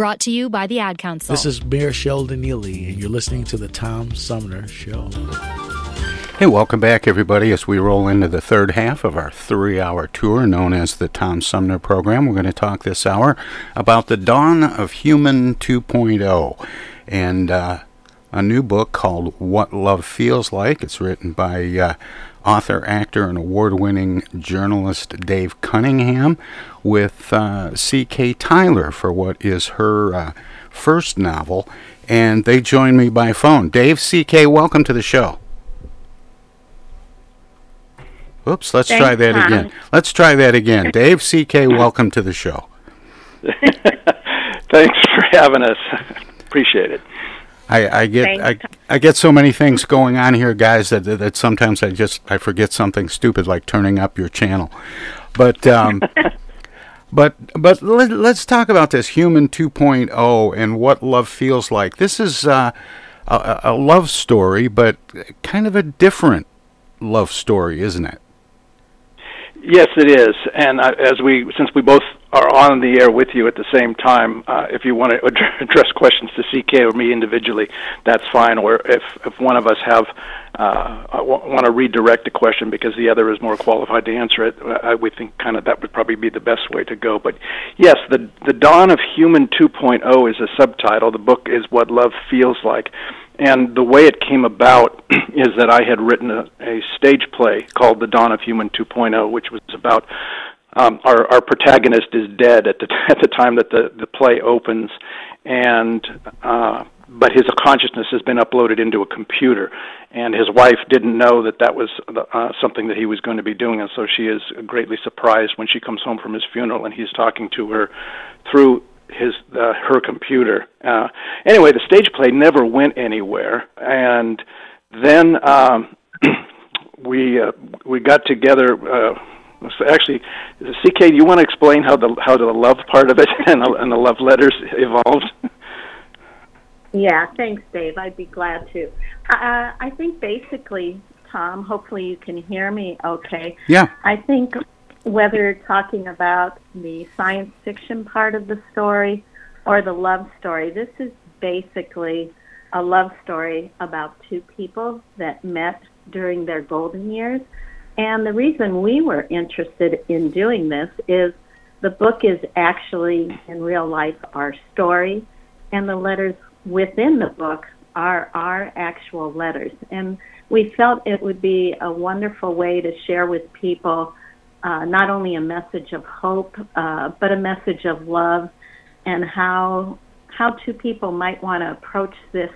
Brought to you by the Ad Council. This is Mayor Sheldon Neely, and you're listening to the Tom Sumner Show. Hey, welcome back, everybody, as we roll into the third half of our three hour tour known as the Tom Sumner Program. We're going to talk this hour about the dawn of human 2.0 and uh, a new book called What Love Feels Like. It's written by uh, author, actor, and award winning journalist Dave Cunningham with uh, C.K. Tyler for what is her uh, first novel. And they join me by phone. Dave, C.K., welcome to the show. Oops, let's Thanks, try that Tom. again. Let's try that again. Dave, C.K., welcome to the show. Thanks for having us. Appreciate it. I, I get I, I get so many things going on here, guys, that that sometimes I just I forget something stupid like turning up your channel. But um, but but let, let's talk about this human 2.0 and what love feels like. This is uh, a, a love story, but kind of a different love story, isn't it? Yes, it is. And uh, as we, since we both are on the air with you at the same time, uh, if you want to address questions to CK or me individually, that's fine. Or if if one of us have uh, I want to redirect a question because the other is more qualified to answer it, I, we think kind of that would probably be the best way to go. But yes, the the dawn of human 2.0 is a subtitle. The book is what love feels like. And the way it came about is that I had written a, a stage play called The Dawn of Human 2.0, which was about um, our, our protagonist is dead at the at the time that the the play opens, and uh, but his consciousness has been uploaded into a computer, and his wife didn't know that that was uh, something that he was going to be doing, and so she is greatly surprised when she comes home from his funeral and he's talking to her through his uh, her computer. Uh, anyway, the stage play never went anywhere, and then um, we uh, we got together. Uh, so actually, CK, do you want to explain how the how the love part of it and the, and the love letters evolved? Yeah, thanks, Dave. I'd be glad to. Uh, I think basically, Tom, hopefully you can hear me okay. Yeah. I think whether talking about the science fiction part of the story or the love story, this is basically a love story about two people that met during their golden years. And the reason we were interested in doing this is the book is actually in real life our story, and the letters within the book are our actual letters. And we felt it would be a wonderful way to share with people uh, not only a message of hope, uh, but a message of love, and how how two people might want to approach this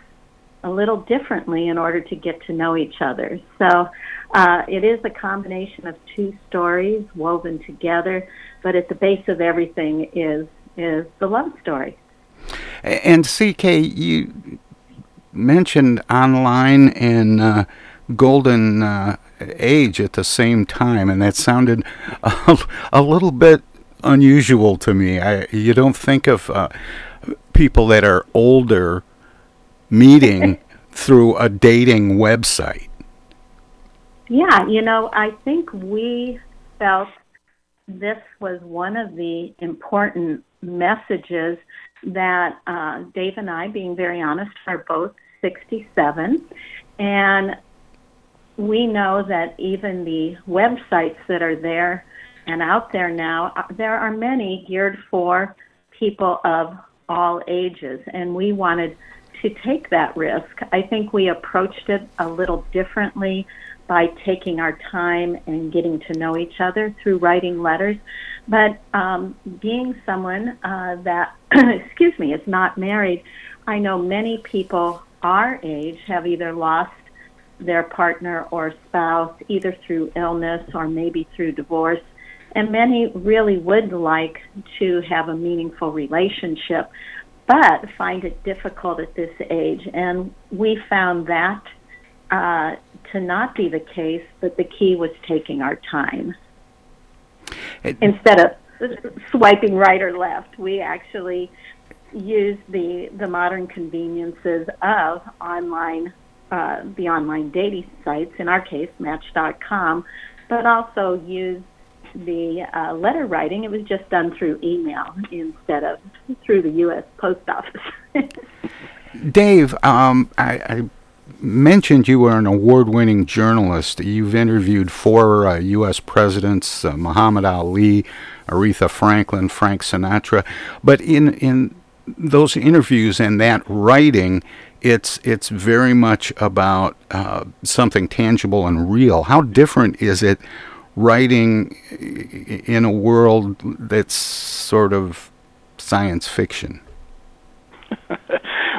a little differently in order to get to know each other. So uh, it is a combination of two stories woven together, but at the base of everything is is the love story. And CK, you mentioned online and uh, golden uh, age at the same time, and that sounded a, a little bit unusual to me. I, you don't think of uh, people that are older meeting through a dating website. Yeah, you know, I think we felt this was one of the important messages that uh, Dave and I, being very honest, are both 67. And we know that even the websites that are there and out there now, uh, there are many geared for people of all ages. And we wanted to take that risk. I think we approached it a little differently by taking our time and getting to know each other through writing letters. But um, being someone uh, that, excuse me, is not married, I know many people our age have either lost their partner or spouse, either through illness or maybe through divorce. And many really would like to have a meaningful relationship, but find it difficult at this age. And we found that uh, to not be the case, but the key was taking our time. It, Instead of swiping right or left, we actually used the, the modern conveniences of online, uh, the online dating sites, in our case, Match.com, but also used the uh, letter writing. It was just done through email instead of through the U.S. Post Office. Dave, um, I, I mentioned you were an award-winning journalist. You've interviewed four uh, U.S. presidents: uh, Muhammad Ali, Aretha Franklin, Frank Sinatra. But in in those interviews and that writing, it's it's very much about uh, something tangible and real. How different is it writing in a world that's sort of science fiction?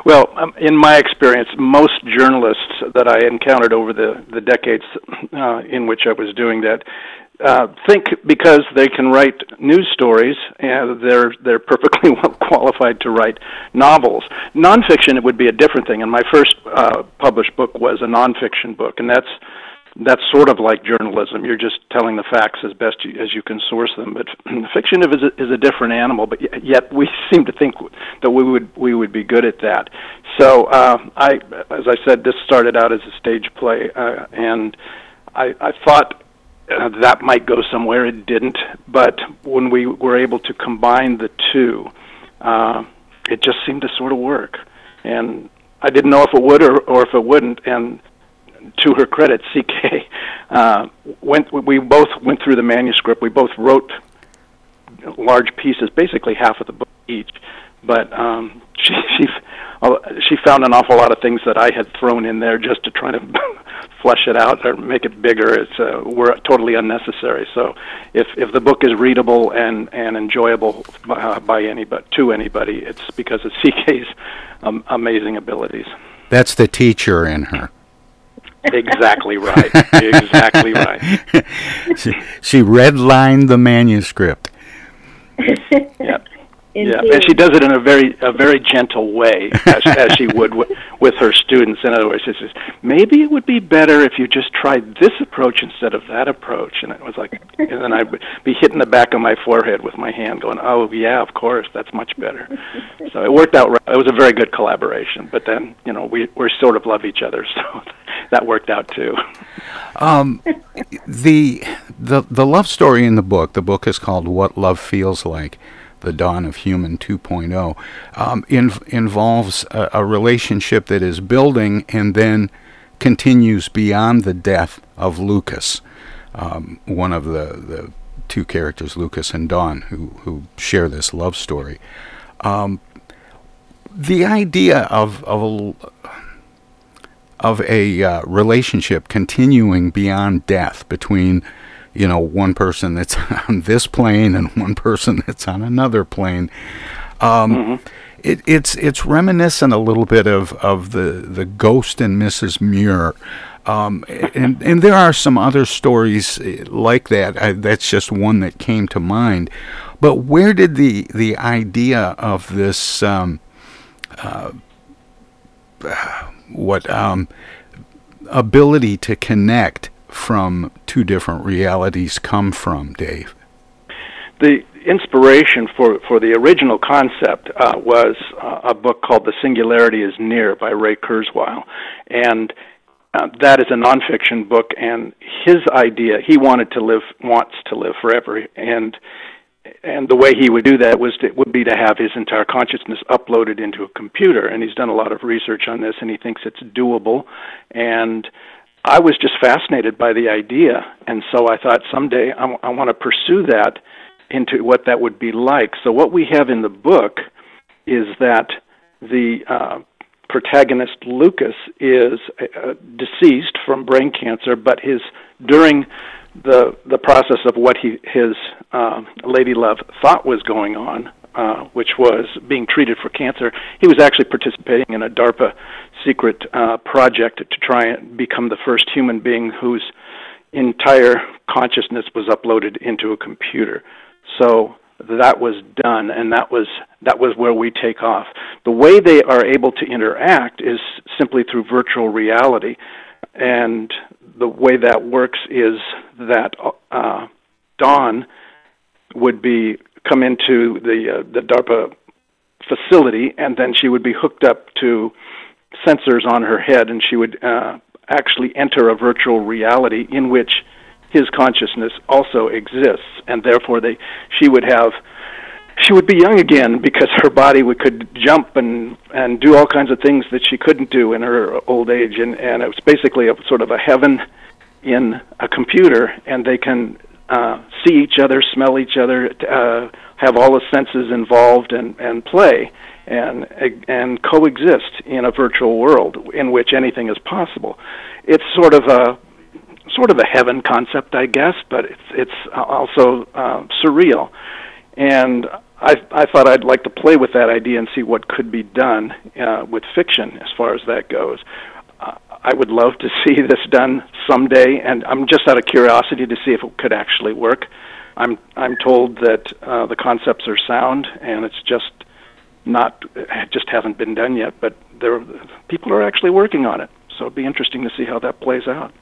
Well, um, in my experience, most journalists that I encountered over the the decades uh, in which I was doing that uh, think because they can write news stories, and they're they're perfectly well qualified to write novels. Nonfiction, it would be a different thing. And my first uh, published book was a nonfiction book, and that's that's sort of like journalism. You're just telling the facts as best you, as you can source them. But fiction is a, is a different animal. But yet we seem to think that we would we would be good at that. So uh, I, as I said, this started out as a stage play, uh, and I, I thought uh, that might go somewhere. It didn't. But when we were able to combine the two, uh, it just seemed to sort of work. And I didn't know if it would or, or if it wouldn't. And to her credit, CK uh, went. We both went through the manuscript. We both wrote large pieces, basically half of the book each. But um, she she she found an awful lot of things that I had thrown in there just to try to flesh it out or make it bigger. It's uh, were totally unnecessary. So if if the book is readable and and enjoyable uh, by anybody to anybody, it's because of CK's um, amazing abilities. That's the teacher in her. Exactly right. exactly right. she, she redlined the manuscript. yep. Yeah, and she does it in a very a very gentle way, as, as she would w- with her students. In other words, she says, "Maybe it would be better if you just tried this approach instead of that approach." And it was like, and then I'd be hitting the back of my forehead with my hand, going, "Oh yeah, of course, that's much better." so it worked out. It was a very good collaboration. But then, you know, we we sort of love each other, so that worked out too. Um, the the the love story in the book. The book is called "What Love Feels Like." The dawn of human 2.0 um, in, involves a, a, relationship that is building and then continues beyond the death of Lucas, um, one of the, the two characters, Lucas and Dawn, who, who share this love story. Um, the idea of, of a, of a uh, relationship continuing beyond death between you know, one person that's on this plane and one person that's on another plane. Um, mm-hmm. it, it's it's reminiscent a little bit of, of the, the Ghost and Mrs. Muir. Um, and and there are some other stories eh, like that. I, that's just one that came to mind. But where did the the idea of this um, uh, what um, ability to connect from two different realities come from, Dave? The inspiration for, for the original concept uh, was uh, a book called The Singularity is Near by Ray Kurzweil. And uh, that is a nonfiction book, and his idea he wanted to live wants to live forever, and and the way he would do that was to, would be to have his entire consciousness uploaded into a computer and he's done a lot of research on this and he thinks it's doable and I was just fascinated by the idea and so I thought someday I, w- I want to pursue that into what that would be like so what we have in the book is that the uh, protagonist Lucas is uh, deceased from brain cancer but his during the the process of what he his uh, lady love thought was going on, uh, which was being treated for cancer. He was actually participating in a DARPA secret uh, project to try and become the first human being whose entire consciousness was uploaded into a computer. So that was done, and that was that was where we take off. The way they are able to interact is simply through virtual reality, and the way that works is that uh, Dawn would be come into the uh, the DARPA facility, and then she would be hooked up to sensors on her head, and she would uh, actually enter a virtual reality in which his consciousness also exists, and therefore they she would have she would be young again because her body would could jump and and do all kinds of things that she couldn't do in her old age and and it was basically a sort of a heaven in a computer and they can uh see each other smell each other uh have all the senses involved and and play and and coexist in a virtual world in which anything is possible it's sort of a sort of a heaven concept i guess but it's it's also uh surreal and I, I thought I'd like to play with that idea and see what could be done uh, with fiction as far as that goes. Uh, I would love to see this done someday, and I'm just out of curiosity to see if it could actually work. I'm I'm told that uh, the concepts are sound, and it's just not just hasn't been done yet. But there, people are actually working on it, so it'd be interesting to see how that plays out.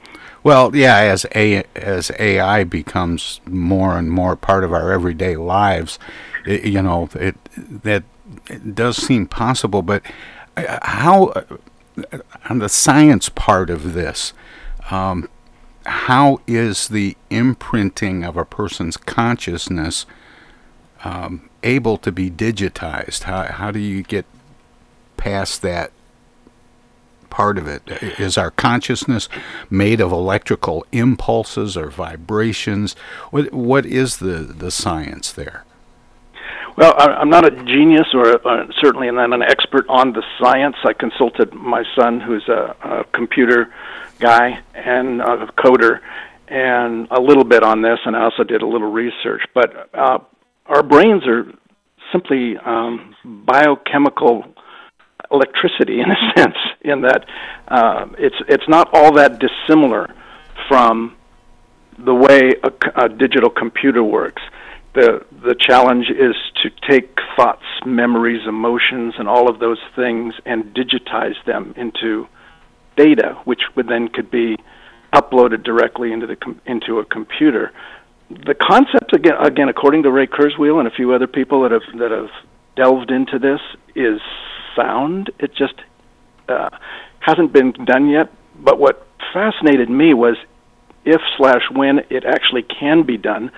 Well, yeah, as a as AI becomes more and more part of our everyday lives, it, you know, it that it does seem possible. But uh, how uh, on the science part of this, um, how is the imprinting of a person's consciousness um, able to be digitized? How how do you get past that part of it? Is our consciousness made of electrical impulses or vibrations? What what is the the science there? Well, I'm not a genius, or uh, certainly not an expert on the science. I consulted my son, who's a, a computer guy and a coder, and a little bit on this, and I also did a little research. But uh, our brains are simply um, biochemical electricity in a sense, in that uh, it's it's not all that dissimilar from the way a, a digital computer works. The the challenge is to take thoughts, memories, emotions, and all of those things and digitize them into data, which would then could be uploaded directly into the com- into a computer. The concept again, again, according to Ray Kurzweil and a few other people that have that have delved into this, is sound. It just uh, hasn't been done yet. But what fascinated me was if slash when it actually can be done,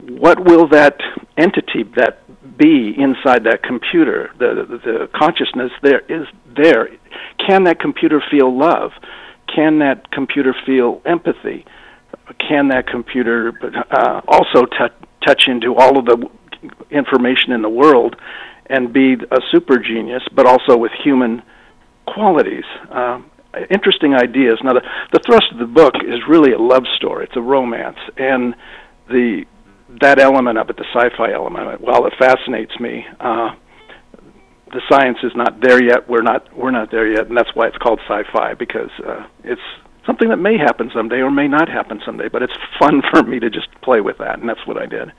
what will that entity that be inside that computer? The, the, the consciousness there is there. Can that computer feel love? Can that computer feel empathy? Can that computer but, uh, also t- touch into all of the information in the world and be a super genius, but also with human qualities. Uh, interesting ideas. Now, the, the thrust of the book is really a love story. It's a romance, and the that element of it, the sci-fi element, while it fascinates me, uh, the science is not there yet. We're not we're not there yet, and that's why it's called sci-fi because uh, it's something that may happen someday or may not happen someday. But it's fun for me to just play with that, and that's what I did.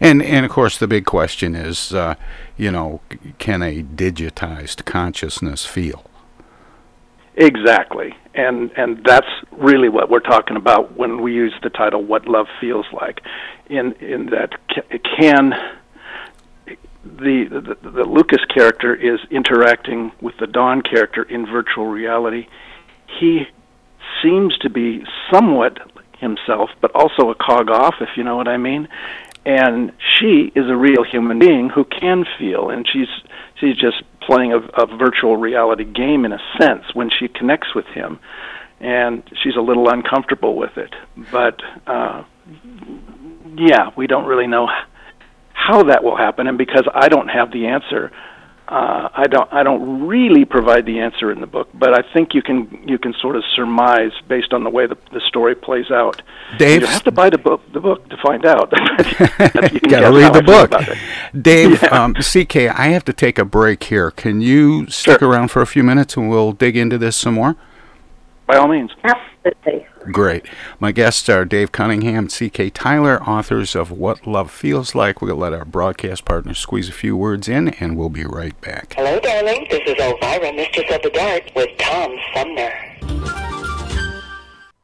And and of course the big question is, uh, you know, can a digitized consciousness feel? Exactly, and and that's really what we're talking about when we use the title "What Love Feels Like." In in that can the, the the Lucas character is interacting with the Dawn character in virtual reality. He seems to be somewhat himself, but also a cog off, if you know what I mean. And she is a real human being who can feel, and she's she's just playing a, a virtual reality game in a sense when she connects with him, and she's a little uncomfortable with it. But uh, yeah, we don't really know how that will happen, and because I don't have the answer, uh, I don't I don't really provide the answer in the book, but I think you can you can sort of surmise based on the way the, the story plays out. Dave, you have to buy the book the book to find out. you gotta read the book. Dave, yeah. um, CK, I have to take a break here. Can you stick sure. around for a few minutes and we'll dig into this some more? By all means. Absolutely. Great. My guests are Dave Cunningham C.K. Tyler, authors of What Love Feels Like. We'll let our broadcast partner squeeze a few words in, and we'll be right back. Hello, darling. This is Elvira, Mistress of the Dark, with Tom Sumner.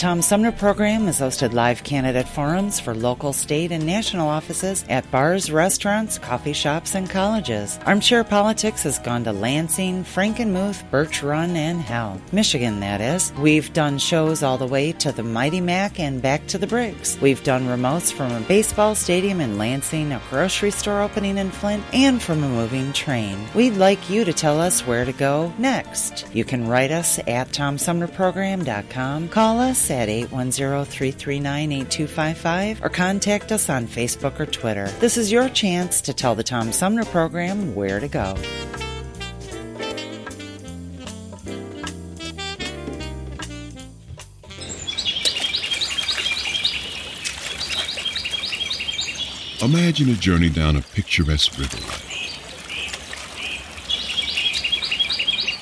Tom Sumner program has hosted live candidate forums for local, state, and national offices at bars, restaurants, coffee shops, and colleges. Armchair Politics has gone to Lansing, Frankenmuth, Birch Run, and Hell. Michigan, that is. We've done shows all the way to the Mighty Mac and back to the Briggs. We've done remotes from a baseball stadium in Lansing, a grocery store opening in Flint, and from a moving train. We'd like you to tell us where to go next. You can write us at TomSumnerProgram.com, call us at 810-339-8255 or contact us on Facebook or Twitter. This is your chance to tell the Tom Sumner program where to go. Imagine a journey down a picturesque river.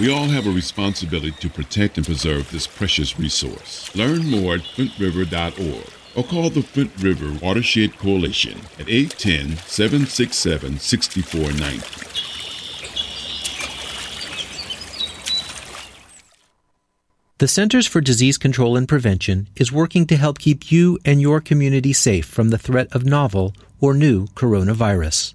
We all have a responsibility to protect and preserve this precious resource. Learn more at flintriver.org or call the Flint River Watershed Coalition at 810 767 6490. The Centers for Disease Control and Prevention is working to help keep you and your community safe from the threat of novel or new coronavirus.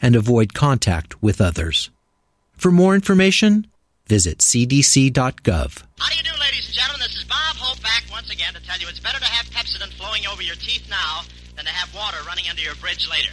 and avoid contact with others. For more information, visit cdc.gov. How do you do, ladies and gentlemen? This is Bob Hope back once again to tell you it's better to have Pepsodent flowing over your teeth now than to have water running under your bridge later.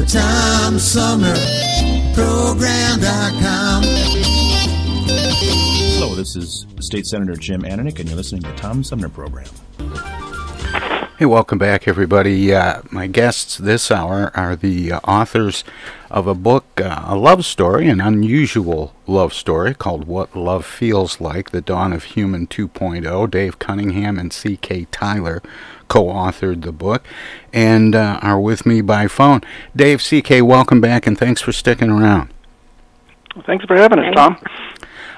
The Tom Sumner Program.com. This is State Senator Jim Ananich, and you're listening to the Tom Sumner Program. Hey, welcome back, everybody. Uh, my guests this hour are the uh, authors of a book, uh, a love story, an unusual love story called What Love Feels Like The Dawn of Human 2.0. Dave Cunningham and C.K. Tyler co authored the book and uh, are with me by phone. Dave, C.K., welcome back, and thanks for sticking around. Thanks for having us, Tom.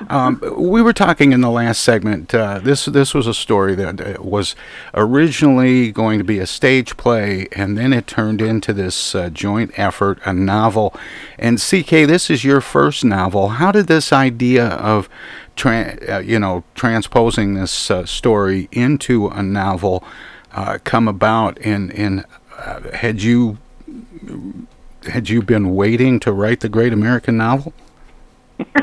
Um, we were talking in the last segment. Uh, this this was a story that uh, was originally going to be a stage play, and then it turned into this uh, joint effort, a novel. And CK, this is your first novel. How did this idea of, tra- uh, you know, transposing this uh, story into a novel uh, come about? And and had you had you been waiting to write the great American novel?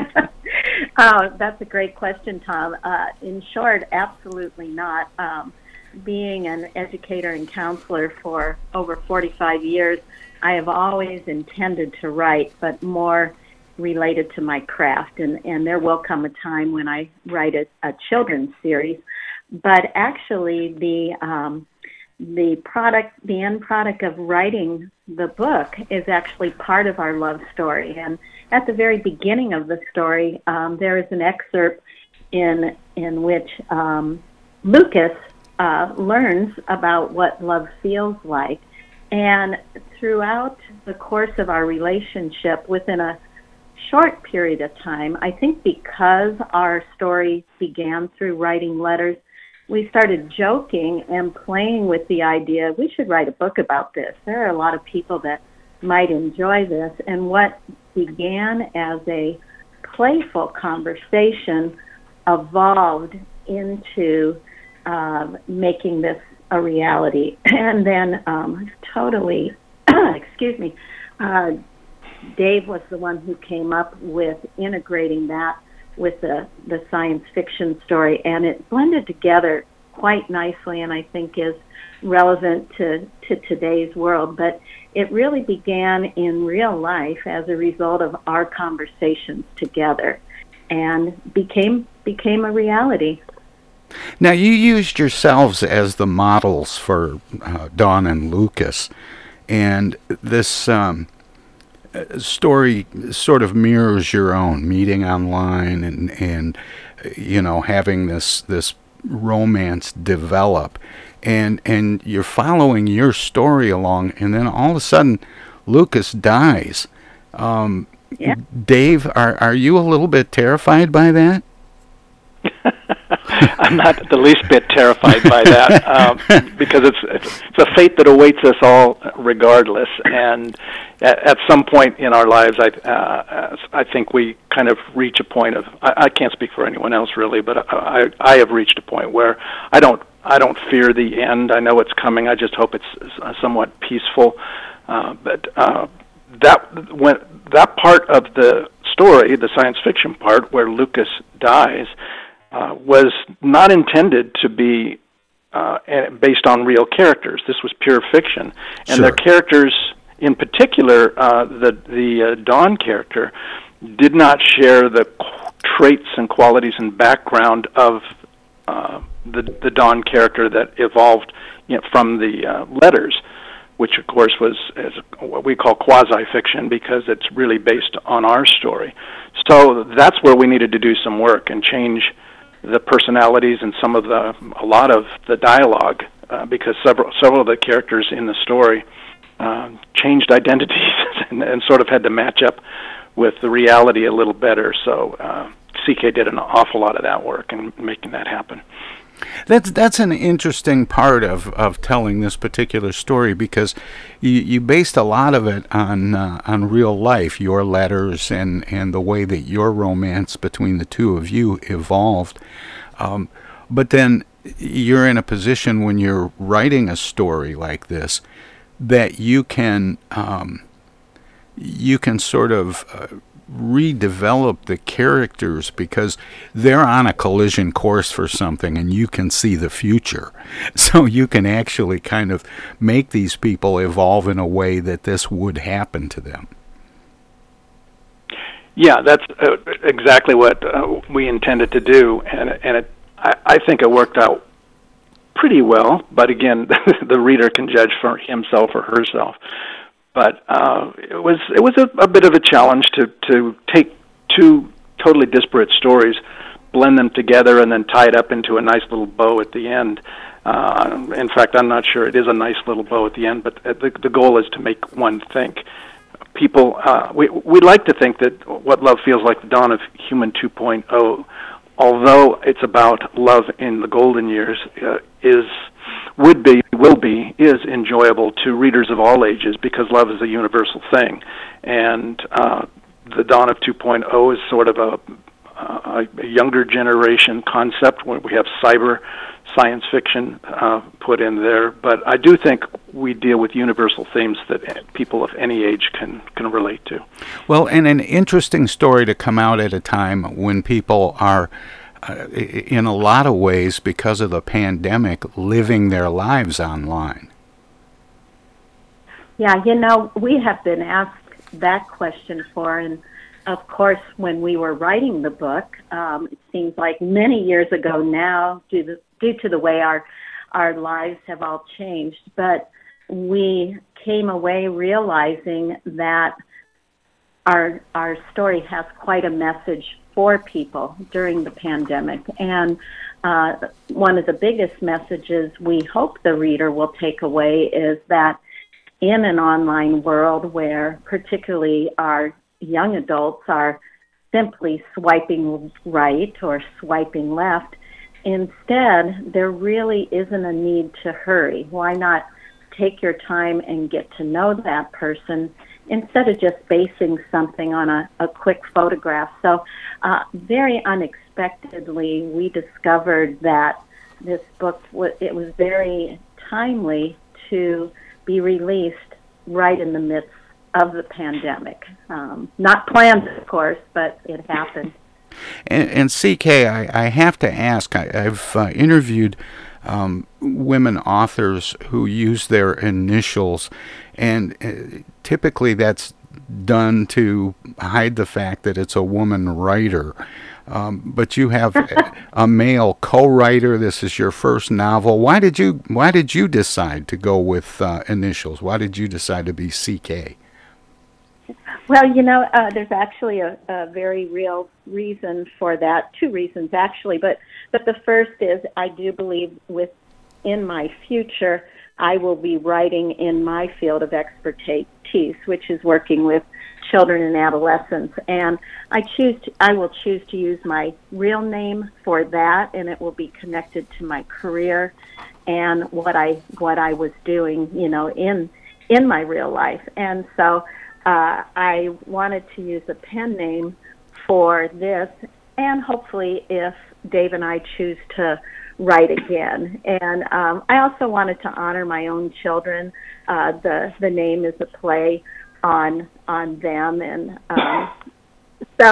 oh, that's a great question, Tom. Uh, in short, absolutely not. Um, being an educator and counselor for over 45 years, I have always intended to write, but more related to my craft. And, and there will come a time when I write a, a children's series. But actually, the um, the product, the end product of writing the book, is actually part of our love story. And at the very beginning of the story, um, there is an excerpt in in which um, Lucas uh, learns about what love feels like, and throughout the course of our relationship, within a short period of time, I think because our story began through writing letters, we started joking and playing with the idea we should write a book about this. There are a lot of people that might enjoy this, and what began as a playful conversation evolved into uh, making this a reality. And then, um, totally, excuse me, uh, Dave was the one who came up with integrating that with the, the science fiction story, and it blended together quite nicely, and I think is relevant to, to today's world. But it really began in real life as a result of our conversations together and became became a reality. Now you used yourselves as the models for uh, Dawn and Lucas, and this um, story sort of mirrors your own meeting online and and you know having this this romance develop and and you're following your story along, and then all of a sudden, Lucas dies. Um, yeah. Dave, are are you a little bit terrified by that? I'm not the least bit terrified by that um, because it's, it's it's a fate that awaits us all, regardless. And at, at some point in our lives, I uh, I think we kind of reach a point of I, I can't speak for anyone else really, but I I I have reached a point where I don't I don't fear the end. I know it's coming. I just hope it's somewhat peaceful. Uh, but uh, that when that part of the story, the science fiction part, where Lucas dies, uh, was not intended to be uh, based on real characters. This was pure fiction, and sure. their characters, in particular, uh, the the uh, Dawn character, did not share the traits and qualities and background of uh, the the Dawn character that evolved you know, from the uh, letters, which of course was as what we call quasi fiction because it's really based on our story. So that's where we needed to do some work and change the personalities and some of the a lot of the dialogue uh, because several several of the characters in the story uh, changed identities and, and sort of had to match up with the reality a little better. So uh, CK did an awful lot of that work and making that happen. That's that's an interesting part of, of telling this particular story because you, you based a lot of it on uh, on real life, your letters and, and the way that your romance between the two of you evolved. Um, but then you're in a position when you're writing a story like this that you can um, you can sort of uh, redevelop the characters because they're on a collision course for something and you can see the future. So you can actually kind of make these people evolve in a way that this would happen to them. Yeah, that's uh, exactly what uh, we intended to do, and and it, I, I think it worked out pretty well. But again, the reader can judge for himself or herself. But uh, it was it was a, a bit of a challenge to to take two totally disparate stories, blend them together, and then tie it up into a nice little bow at the end. Uh, in fact, I'm not sure it is a nice little bow at the end, but uh, the, the goal is to make one think. People, uh, we we like to think that what love feels like the dawn of human 2.0, although it's about love in the golden years, uh, is would be, will be, is enjoyable to readers of all ages because love is a universal thing, and uh, the dawn of 2.0 is sort of a, a, a younger generation concept we have cyber science fiction uh, put in there, but I do think we deal with universal themes that people of any age can can relate to. Well, and an interesting story to come out at a time when people are. In a lot of ways, because of the pandemic, living their lives online. Yeah, you know, we have been asked that question for, and of course, when we were writing the book, um, it seems like many years ago now, due due to the way our our lives have all changed, but we came away realizing that our our story has quite a message for people during the pandemic and uh, one of the biggest messages we hope the reader will take away is that in an online world where particularly our young adults are simply swiping right or swiping left, Instead, there really isn't a need to hurry. Why not take your time and get to know that person instead of just basing something on a, a quick photograph? So, uh, very unexpectedly, we discovered that this book it was very timely to be released right in the midst of the pandemic. Um, not planned, of course, but it happened. And, and CK, I, I, have to ask, I, have uh, interviewed um, women authors who use their initials, and uh, typically that's done to hide the fact that it's a woman writer. Um, but you have a male co-writer. This is your first novel. Why did you Why did you decide to go with uh, initials? Why did you decide to be CK? Well, you know, uh, there's actually a, a very real reason for that. Two reasons, actually, but but the first is I do believe with in my future I will be writing in my field of expertise, which is working with children and adolescents, and I choose to, I will choose to use my real name for that, and it will be connected to my career and what I what I was doing, you know, in in my real life, and so uh, I wanted to use a pen name for this, and hopefully, if Dave and I choose to write again. And um, I also wanted to honor my own children. Uh, the the name is a play on on them, and um, so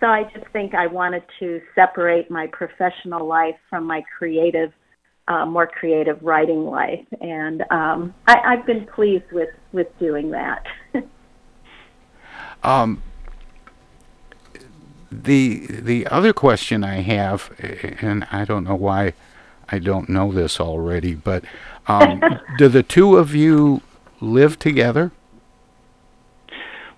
so I just think I wanted to separate my professional life from my creative. Uh, more creative writing life, and um, I, I've been pleased with with doing that. Um, the the other question I have, and I don't know why I don't know this already, but um, do the two of you live together?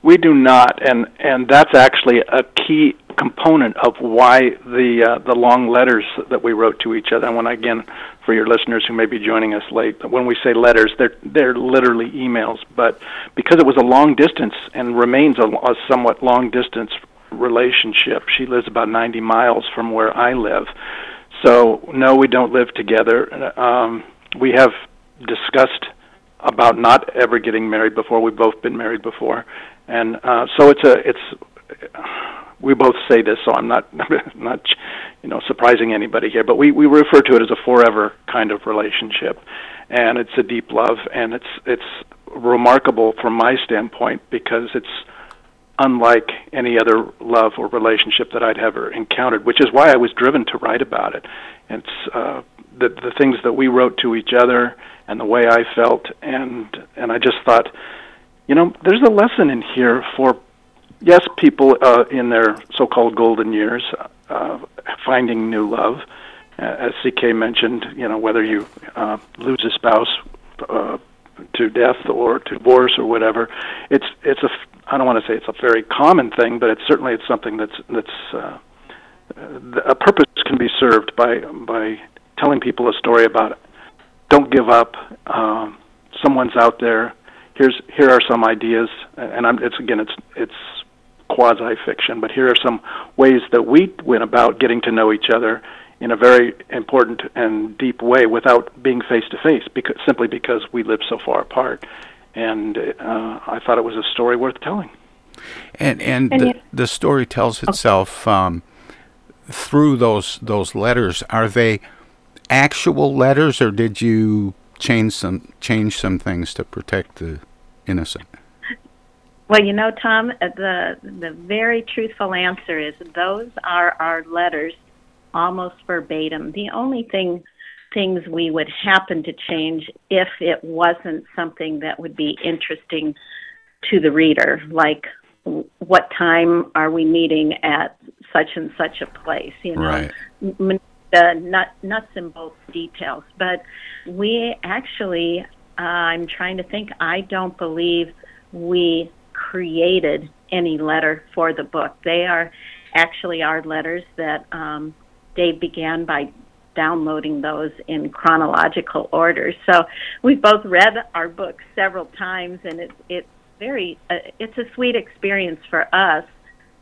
We do not, and and that's actually a key component of why the uh, the long letters that we wrote to each other. And when again, for your listeners who may be joining us late, when we say letters, they're they're literally emails. But because it was a long distance and remains a, a somewhat long distance relationship, she lives about 90 miles from where I live. So no, we don't live together. Um, we have discussed about not ever getting married before. We've both been married before, and uh, so it's a it's we both say this, so I'm not not you know surprising anybody here. But we we refer to it as a forever kind of relationship, and it's a deep love, and it's it's remarkable from my standpoint because it's unlike any other love or relationship that I'd ever encountered, which is why I was driven to write about it. It's uh, the the things that we wrote to each other and the way I felt, and and I just thought, you know, there's a lesson in here for yes, people uh, in their so-called golden years uh, finding new love, uh, as CK mentioned, you know, whether you uh, lose a spouse uh, to death or to divorce or whatever, it's it's a I don't want to say it's a very common thing, but it's certainly it's something that's that's uh, a purpose can be served by by telling people a story about don't give up. Um, someone's out there. Here's here are some ideas, and I'm, it's again it's it's quasi fiction, but here are some ways that we went about getting to know each other in a very important and deep way without being face to face, simply because we live so far apart. And uh, I thought it was a story worth telling. And and, and the, the story tells itself um, through those those letters. Are they actual letters, or did you change some change some things to protect the innocent? Well, you know, Tom, uh, the the very truthful answer is those are our letters, almost verbatim. The only thing things we would happen to change if it wasn't something that would be interesting to the reader, like what time are we meeting at such and such a place, you know. Right. The nut, nuts and bolts details, but we actually, uh, I'm trying to think. I don't believe we created any letter for the book. They are actually our letters that um, Dave began by downloading those in chronological order. So we've both read our book several times, and it's it's very uh, it's a sweet experience for us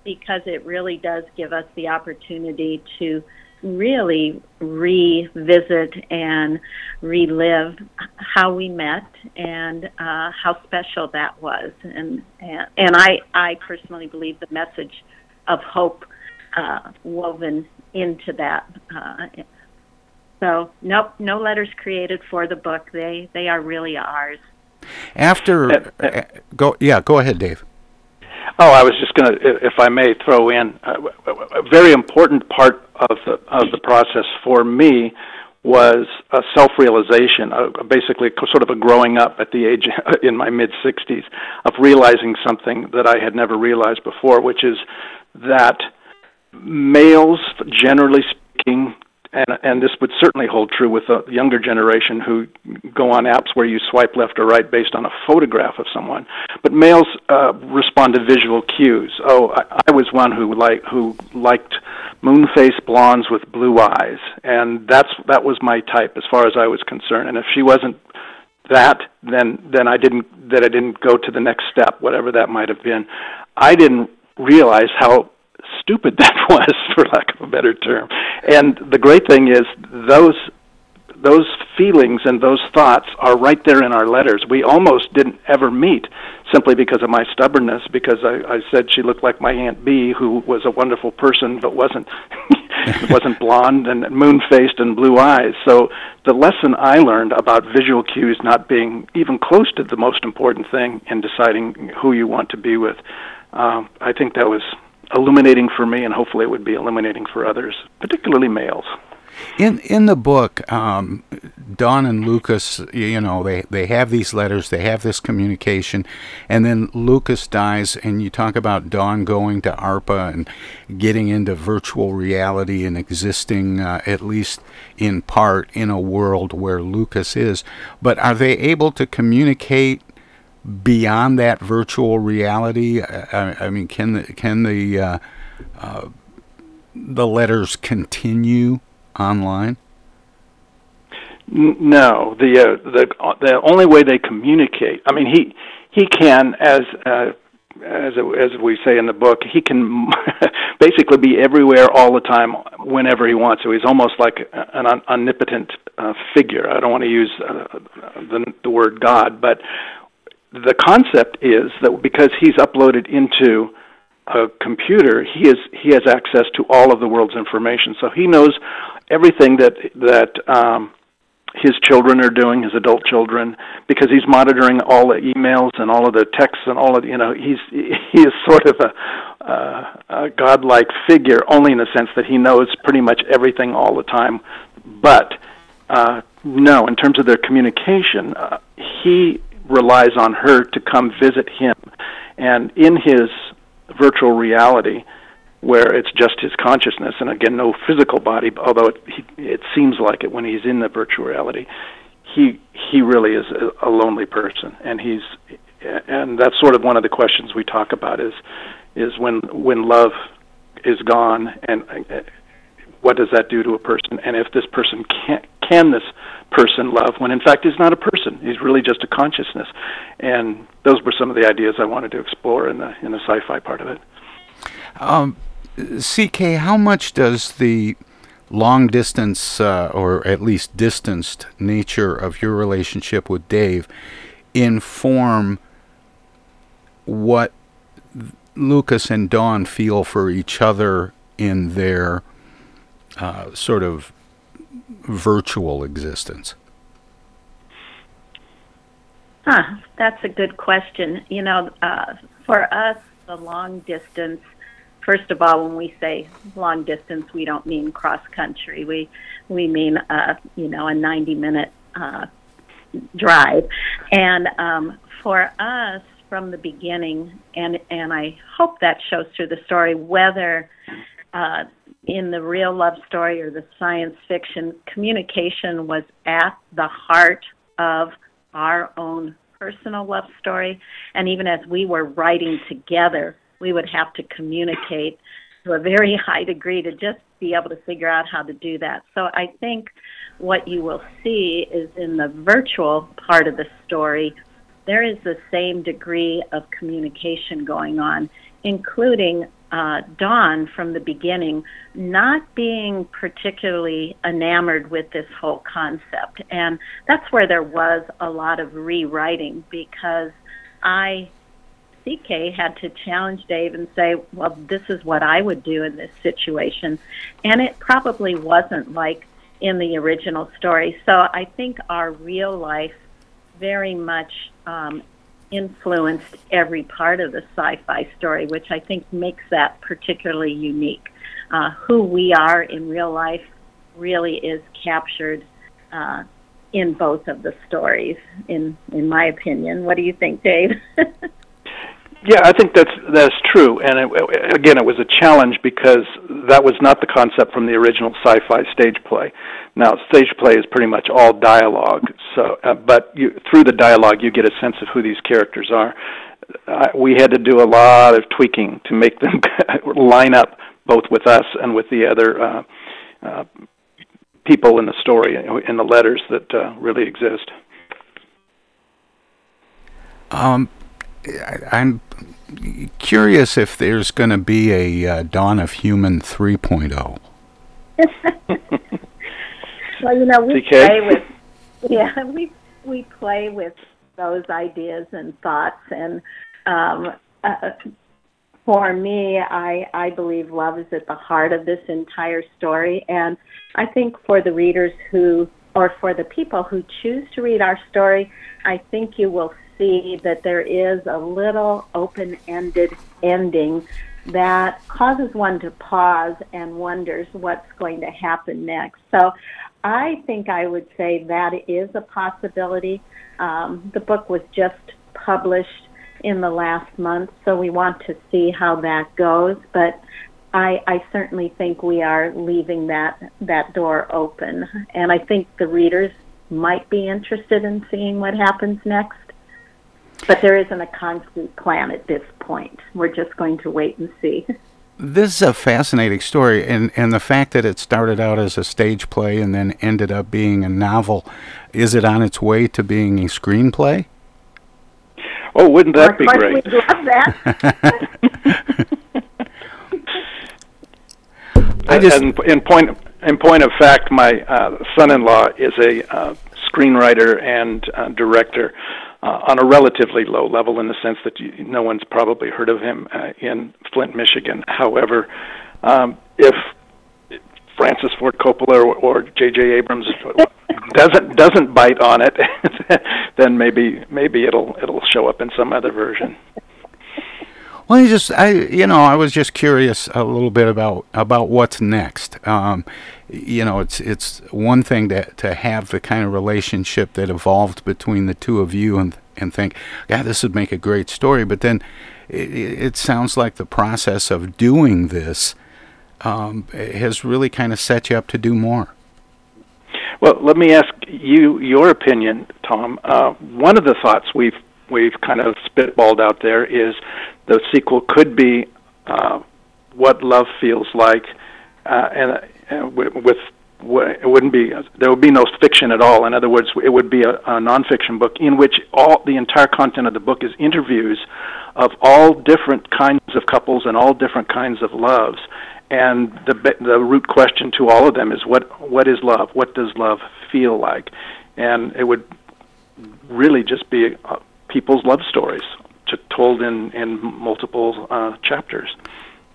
because it really does give us the opportunity to really revisit and relive how we met and uh, how special that was. And, and, and I, I personally believe the message of hope uh, woven into that. Uh, so, nope, no letters created for the book. They, they are really ours. After, uh, uh, go, yeah, go ahead, Dave. Oh, I was just going to, if I may, throw in uh, a very important part of the of the process for me was a self-realization, basically sort of a growing up at the age in my mid 60s of realizing something that I had never realized before, which is that males, generally speaking, and and this would certainly hold true with the younger generation who go on apps where you swipe left or right based on a photograph of someone. But males uh, respond to visual cues. Oh, I, I was one who like who liked moon-faced blondes with blue eyes, and that's that was my type as far as I was concerned. And if she wasn't that, then then I didn't that I didn't go to the next step, whatever that might have been. I didn't realize how stupid that was, for lack of a better term. And the great thing is those those feelings and those thoughts are right there in our letters. We almost didn't ever meet simply because of my stubbornness, because I, I said she looked like my Aunt Bee, who was a wonderful person but wasn't wasn't blonde and moon faced and blue eyes. So the lesson I learned about visual cues not being even close to the most important thing in deciding who you want to be with, um, I think that was illuminating for me, and hopefully it would be illuminating for others, particularly males. In in the book, um, Dawn and Lucas, you know, they, they have these letters, they have this communication, and then Lucas dies, and you talk about Dawn going to ARPA and getting into virtual reality and existing, uh, at least in part, in a world where Lucas is. But are they able to communicate beyond that virtual reality? I, I mean, can the, can the uh, uh, the letters continue online? No, the uh, the the only way they communicate. I mean, he he can as uh, as as we say in the book, he can basically be everywhere all the time, whenever he wants to. He's almost like an omnipotent uh, figure. I don't want to use uh, the the word God, but the concept is that because he's uploaded into a computer, he is he has access to all of the world's information. So he knows everything that that um, his children are doing, his adult children, because he's monitoring all the emails and all of the texts and all of you know he's he is sort of a, uh, a godlike figure, only in the sense that he knows pretty much everything all the time. But uh, no, in terms of their communication, uh, he relies on her to come visit him. And in his virtual reality where it's just his consciousness and again no physical body although it, he, it seems like it when he's in the virtual reality he he really is a, a lonely person and he's and that's sort of one of the questions we talk about is is when when love is gone and what does that do to a person? And if this person can can this person love when in fact he's not a person he's really just a consciousness. And those were some of the ideas I wanted to explore in the in the sci-fi part of it. Um, CK, how much does the long distance, uh, or at least distanced nature of your relationship with Dave inform what Lucas and Dawn feel for each other in their uh, sort of virtual existence? Huh, that's a good question. You know, uh, for us, the long distance first of all, when we say long distance, we don't mean cross country. We we mean uh, you know a 90 minute uh, drive, and um, for us from the beginning, and and I hope that shows through the story, whether uh, in the real love story or the science fiction, communication was at the heart of our own personal love story, and even as we were writing together we would have to communicate to a very high degree to just be able to figure out how to do that. So I think what you will see is in the virtual part of the story, there is the same degree of communication going on, including uh, Dawn from the beginning not being particularly enamored with this whole concept. And that's where there was a lot of rewriting because I CK had to challenge Dave and say, well, this is what I would do in this situation. And it probably wasn't like in the original story. So I think our real life very much um, influenced every part of the sci fi story, which I think makes that particularly unique. Uh, who we are in real life really is captured. Uh, in both of the stories, in in my opinion. What do you think, Dave? Yeah, I think that's that's true. And it, again, it was a challenge because that was not the concept from the original sci-fi stage play. Now, stage play is pretty much all dialogue. So, uh, but you, through the dialogue, you get a sense of who these characters are. Uh, we had to do a lot of tweaking to make them line up both with us and with the other uh, uh, people in the story in the letters that uh, really exist. Um, I'm curious if there's going to be a uh, Dawn of Human 3.0. well, you know, we play with yeah, we we play with those ideas and thoughts, and um, uh, for me, I I believe love is at the heart of this entire story, and I think for the readers who or for the people who choose to read our story, I think you will see that there is a little open ended ending that causes one to pause and wonders what's going to happen next. So I think I would say that is a possibility. Um, the book was just published in the last month, so we want to see how that goes. But I, I certainly think we are leaving that that door open, and I think the readers might be interested in seeing what happens next. But there isn't a concrete plan at this point. We're just going to wait and see. This is a fascinating story, and, and the fact that it started out as a stage play and then ended up being a novel, is it on its way to being a screenplay? Oh, wouldn't that be great? We'd love that. I just, and in point in point of fact, my uh, son-in-law is a uh, screenwriter and uh, director uh, on a relatively low level in the sense that you, no one's probably heard of him uh, in Flint, Michigan. However, um, if Francis Ford Coppola or, J.J. Abrams doesn't doesn't bite on it, then maybe maybe it'll it'll show up in some other version. Well, you just I you know I was just curious a little bit about about what's next. Um, you know, it's it's one thing to to have the kind of relationship that evolved between the two of you and and think, yeah, this would make a great story. But then it, it sounds like the process of doing this um, has really kind of set you up to do more. Well, let me ask you your opinion, Tom. Uh, one of the thoughts we've we've kind of spitballed out there is the sequel could be uh, what love feels like, uh, and with, with it wouldn't be there would be no fiction at all. In other words, it would be a, a nonfiction book in which all the entire content of the book is interviews of all different kinds of couples and all different kinds of loves. And the the root question to all of them is what what is love? What does love feel like? And it would really just be uh, people's love stories, to, told in in multiple uh, chapters.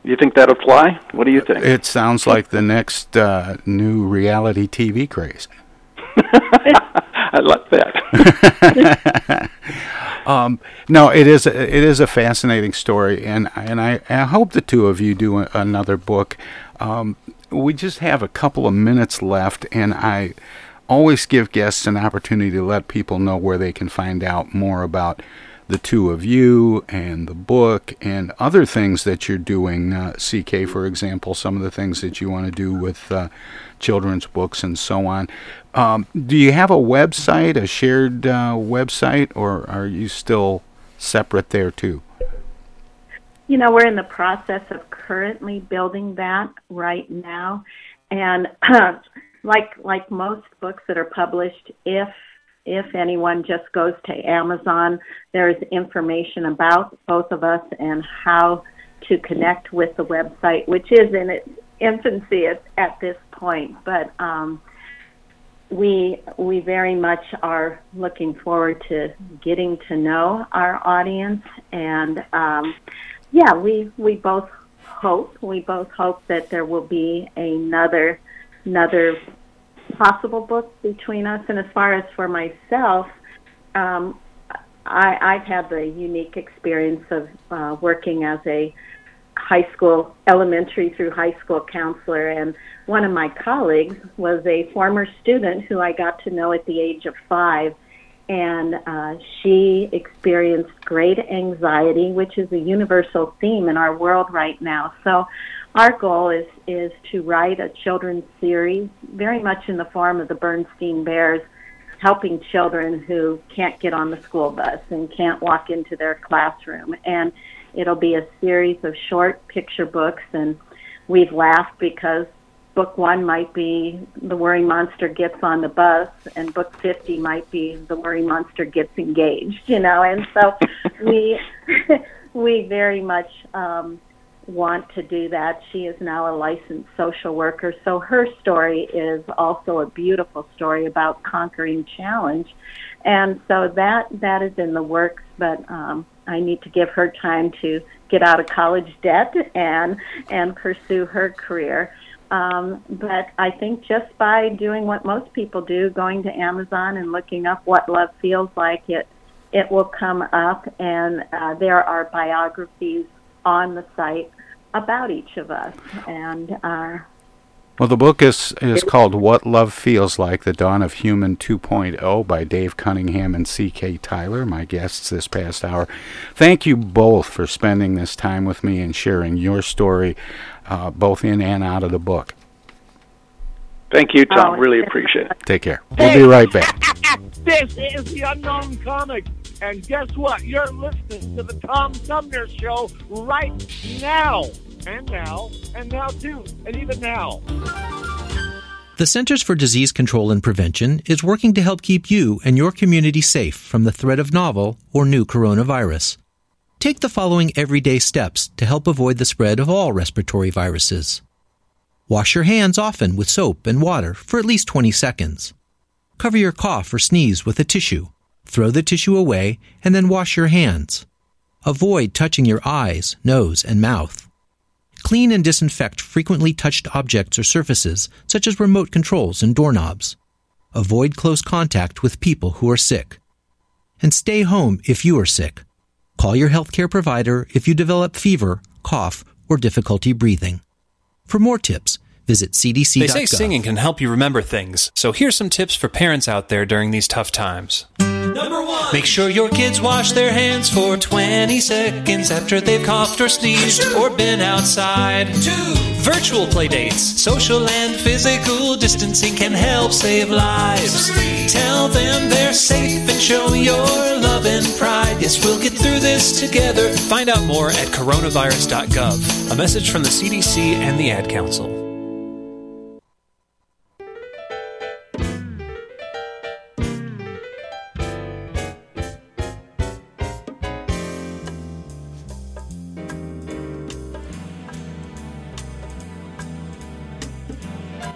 You think that'll fly? What do you think? It sounds like the next uh, new reality TV craze. I like that. um, no, it is a, it is a fascinating story, and and I, I hope the two of you do a, another book. Um, we just have a couple of minutes left, and I always give guests an opportunity to let people know where they can find out more about the two of you and the book and other things that you're doing. Uh, CK, for example, some of the things that you want to do with uh, children's books and so on. Um, do you have a website, a shared uh, website, or are you still separate there too? You know, we're in the process of currently building that right now, and like like most books that are published, if if anyone just goes to Amazon, there's information about both of us and how to connect with the website, which is in its infancy at, at this point. But um, we we very much are looking forward to getting to know our audience, and um, yeah, we we both hope we both hope that there will be another another possible book between us. And as far as for myself, um, I, I've had the unique experience of uh, working as a high school, elementary through high school counselor. And one of my colleagues was a former student who I got to know at the age of five. And uh, she experienced great anxiety, which is a universal theme in our world right now. So our goal is is to write a children's series, very much in the form of the Bernstein Bears, helping children who can't get on the school bus and can't walk into their classroom. And it'll be a series of short picture books. And we've laughed because book one might be the worry monster gets on the bus, and book fifty might be the worry monster gets engaged. You know, and so we we very much. Um, want to do that. She is now a licensed social worker. So her story is also a beautiful story about conquering challenge. And so that that is in the works, but um, I need to give her time to get out of college debt and and pursue her career. Um, but I think just by doing what most people do, going to Amazon and looking up what love feels like, it it will come up, and uh, there are biographies on the site about each of us. And uh, well, the book is is called "What Love Feels Like: The Dawn of Human 2.0" by Dave Cunningham and C.K. Tyler, my guests this past hour. Thank you both for spending this time with me and sharing your story, uh, both in and out of the book. Thank you, Tom. Oh, really appreciate it. Take care. We'll be right back. this is the Unknown Comic. And guess what? You're listening to the Tom Sumner Show right now. And now, and now too, and even now. The Centers for Disease Control and Prevention is working to help keep you and your community safe from the threat of novel or new coronavirus. Take the following everyday steps to help avoid the spread of all respiratory viruses. Wash your hands often with soap and water for at least 20 seconds. Cover your cough or sneeze with a tissue. Throw the tissue away and then wash your hands. Avoid touching your eyes, nose, and mouth. Clean and disinfect frequently touched objects or surfaces, such as remote controls and doorknobs. Avoid close contact with people who are sick. And stay home if you are sick. Call your healthcare provider if you develop fever, cough, or difficulty breathing. For more tips, visit cdc.gov. They say singing can help you remember things, so here's some tips for parents out there during these tough times. Number one. Make sure your kids wash their hands for 20 seconds after they've coughed or sneezed or been outside. Two. Virtual play dates. Social and physical distancing can help save lives. Three. Tell them they're safe and show your love and pride. Yes, we'll get through this together. Find out more at coronavirus.gov. A message from the CDC and the Ad Council.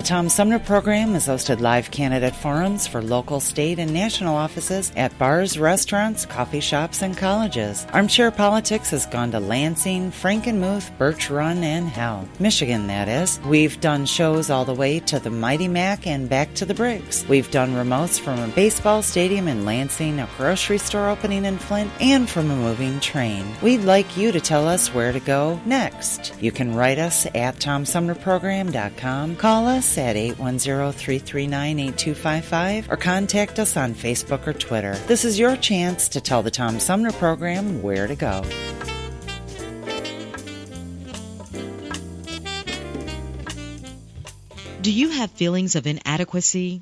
Tom Sumner program has hosted live candidate forums for local, state, and national offices at bars, restaurants, coffee shops, and colleges. Armchair Politics has gone to Lansing, Frankenmuth, Birch Run, and Hell. Michigan, that is. We've done shows all the way to the Mighty Mac and back to the Bricks. We've done remotes from a baseball stadium in Lansing, a grocery store opening in Flint, and from a moving train. We'd like you to tell us where to go next. You can write us at TomSumnerProgram.com, call us at 810-339-8255 or contact us on Facebook or Twitter. This is your chance to tell the Tom Sumner program where to go. Do you have feelings of inadequacy?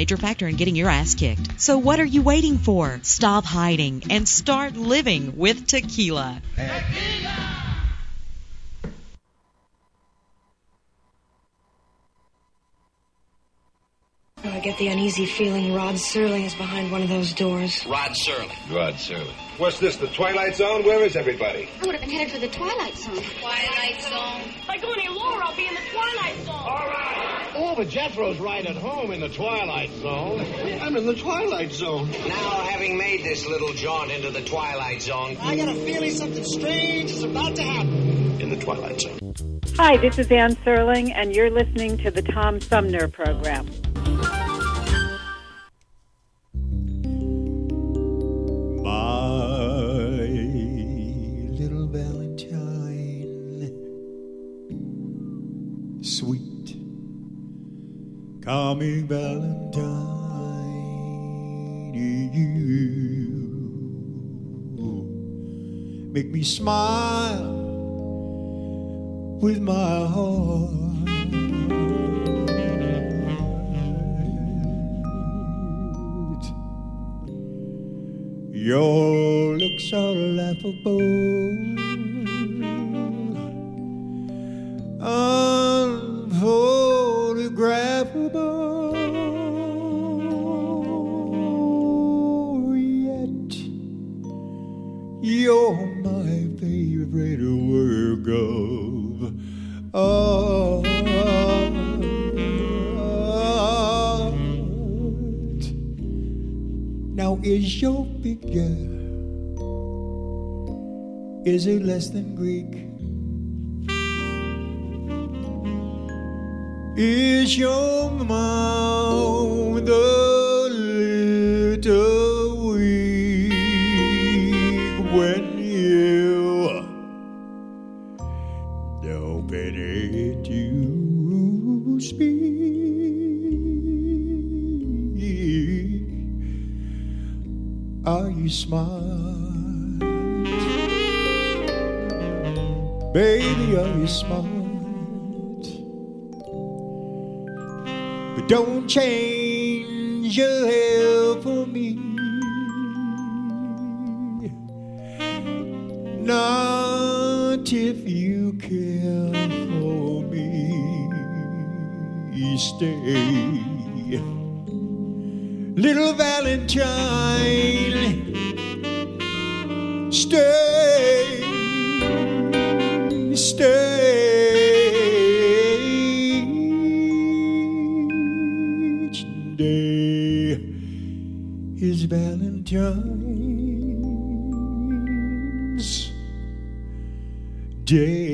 major factor in getting your ass kicked. So what are you waiting for? Stop hiding and start living with tequila. Tequila! I get the uneasy feeling Rod Serling is behind one of those doors. Rod Serling. Rod Serling. What's this, the Twilight Zone? Where is everybody? I would have been headed for the Twilight Zone. Twilight Zone. If I go any lower, I'll be in the Twilight Zone. All right. Oh, but Jethro's right at home in the Twilight Zone. I'm in the Twilight Zone. Now, having made this little jaunt into the Twilight Zone, I got a feeling something strange is about to happen. In the Twilight Zone. Hi, this is Anne Serling, and you're listening to the Tom Sumner Program. Calming Valentine, you make me smile with my heart. Your looks are laughable, is it less than Greek? Is your mouth don't change your hair for me. Not if you care for me. Stay. Little Valentine, stay, stay. Valentine's Day.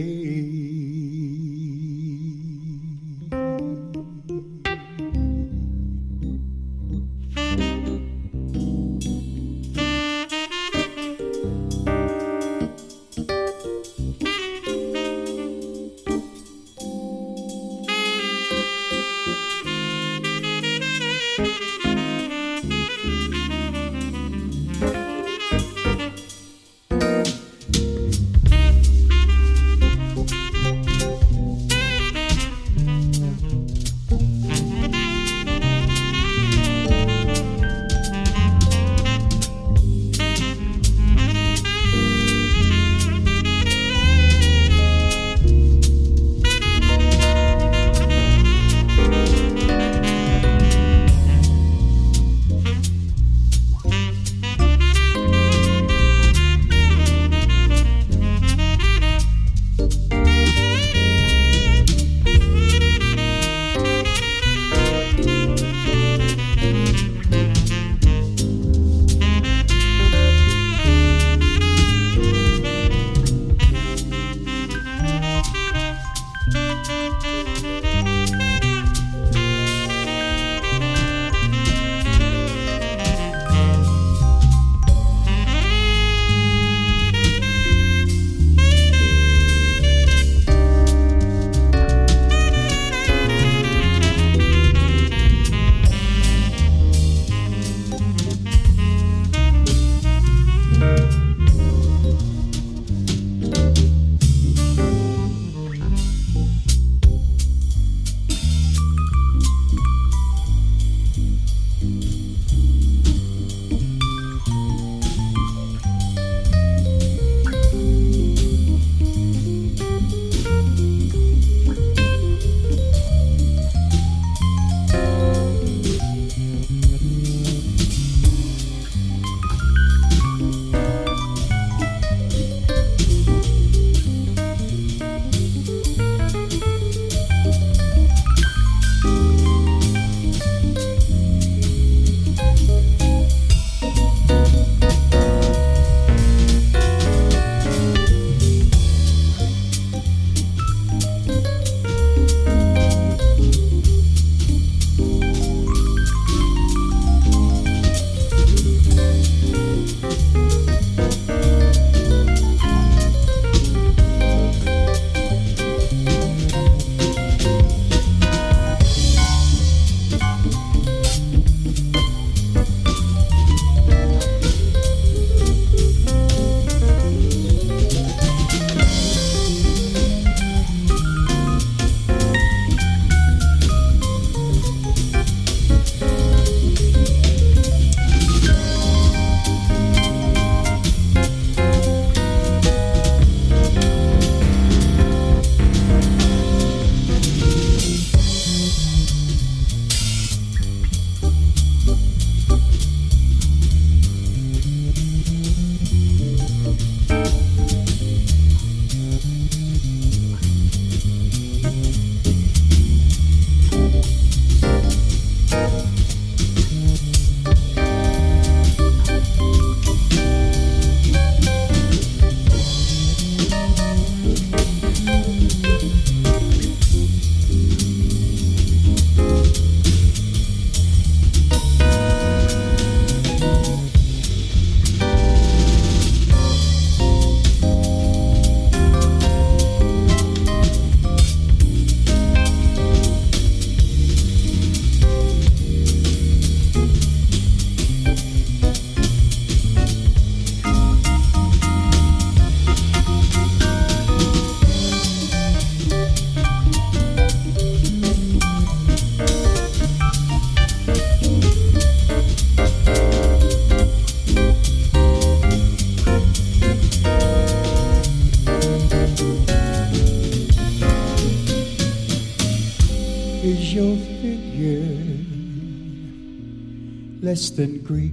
Less than Greek.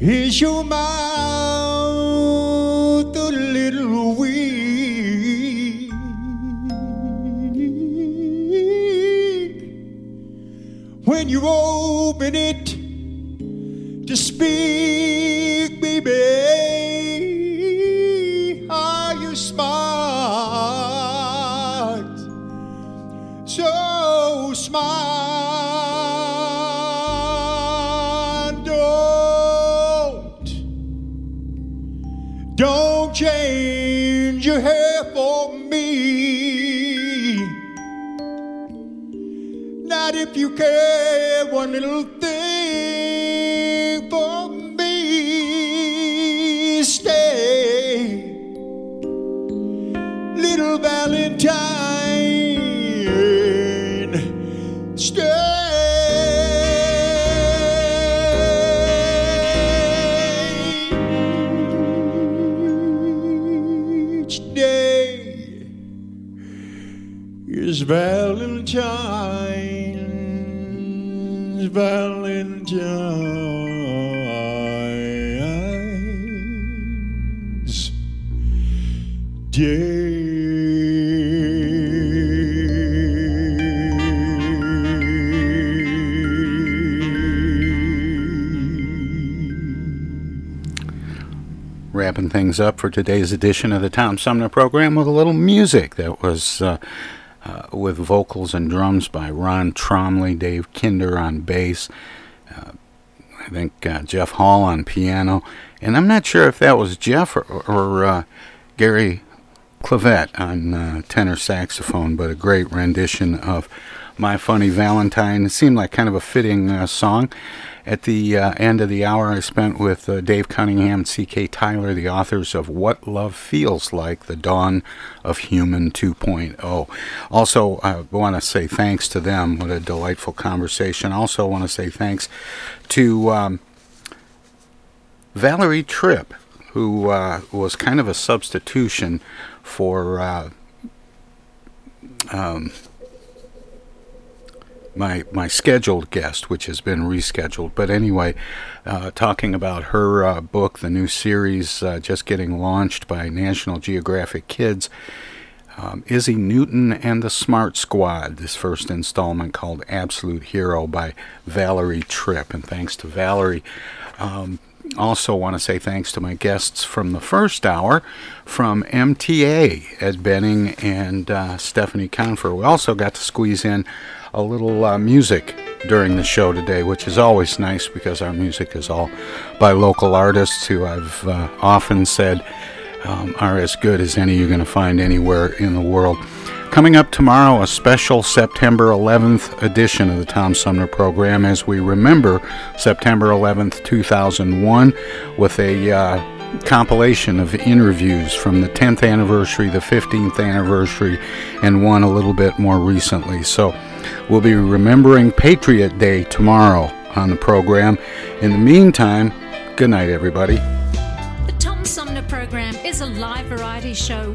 Is your mouth a little weak? When you open it care one little thing for me. Stay, little Valentine. Stay. Is Valentine's Valentine's Wrapping things up for today's edition of the Tom Sumner program with a little music that was uh, with vocals and drums by Ron Tromley, Dave Kinder on bass, uh, I think uh, Jeff Hall on piano, and I'm not sure if that was Jeff or, or uh, Gary Clavette on uh, tenor saxophone, but a great rendition of My Funny Valentine. It seemed like kind of a fitting uh, song. At the uh, end of the hour, I spent with uh, Dave Cunningham and C.K. Tyler, the authors of What Love Feels Like The Dawn of Human 2.0. Also, I want to say thanks to them. What a delightful conversation. Also, want to say thanks to um, Valerie Tripp, who uh, was kind of a substitution for. Uh, um, my my scheduled guest, which has been rescheduled. But anyway, uh, talking about her uh, book, the new series uh, just getting launched by National Geographic Kids. Um, Izzy Newton and the Smart Squad, this first installment called Absolute Hero by Valerie Tripp. And thanks to Valerie. Um, also, want to say thanks to my guests from the first hour from MTA, Ed Benning and uh, Stephanie Confer. We also got to squeeze in a little uh, music during the show today, which is always nice because our music is all by local artists who I've uh, often said um, are as good as any you're going to find anywhere in the world. Coming up tomorrow, a special September 11th edition of the Tom Sumner program as we remember September 11th, 2001, with a uh, compilation of interviews from the 10th anniversary, the 15th anniversary, and one a little bit more recently. So we'll be remembering Patriot Day tomorrow on the program. In the meantime, good night, everybody. The Tom Sumner program is a live variety show.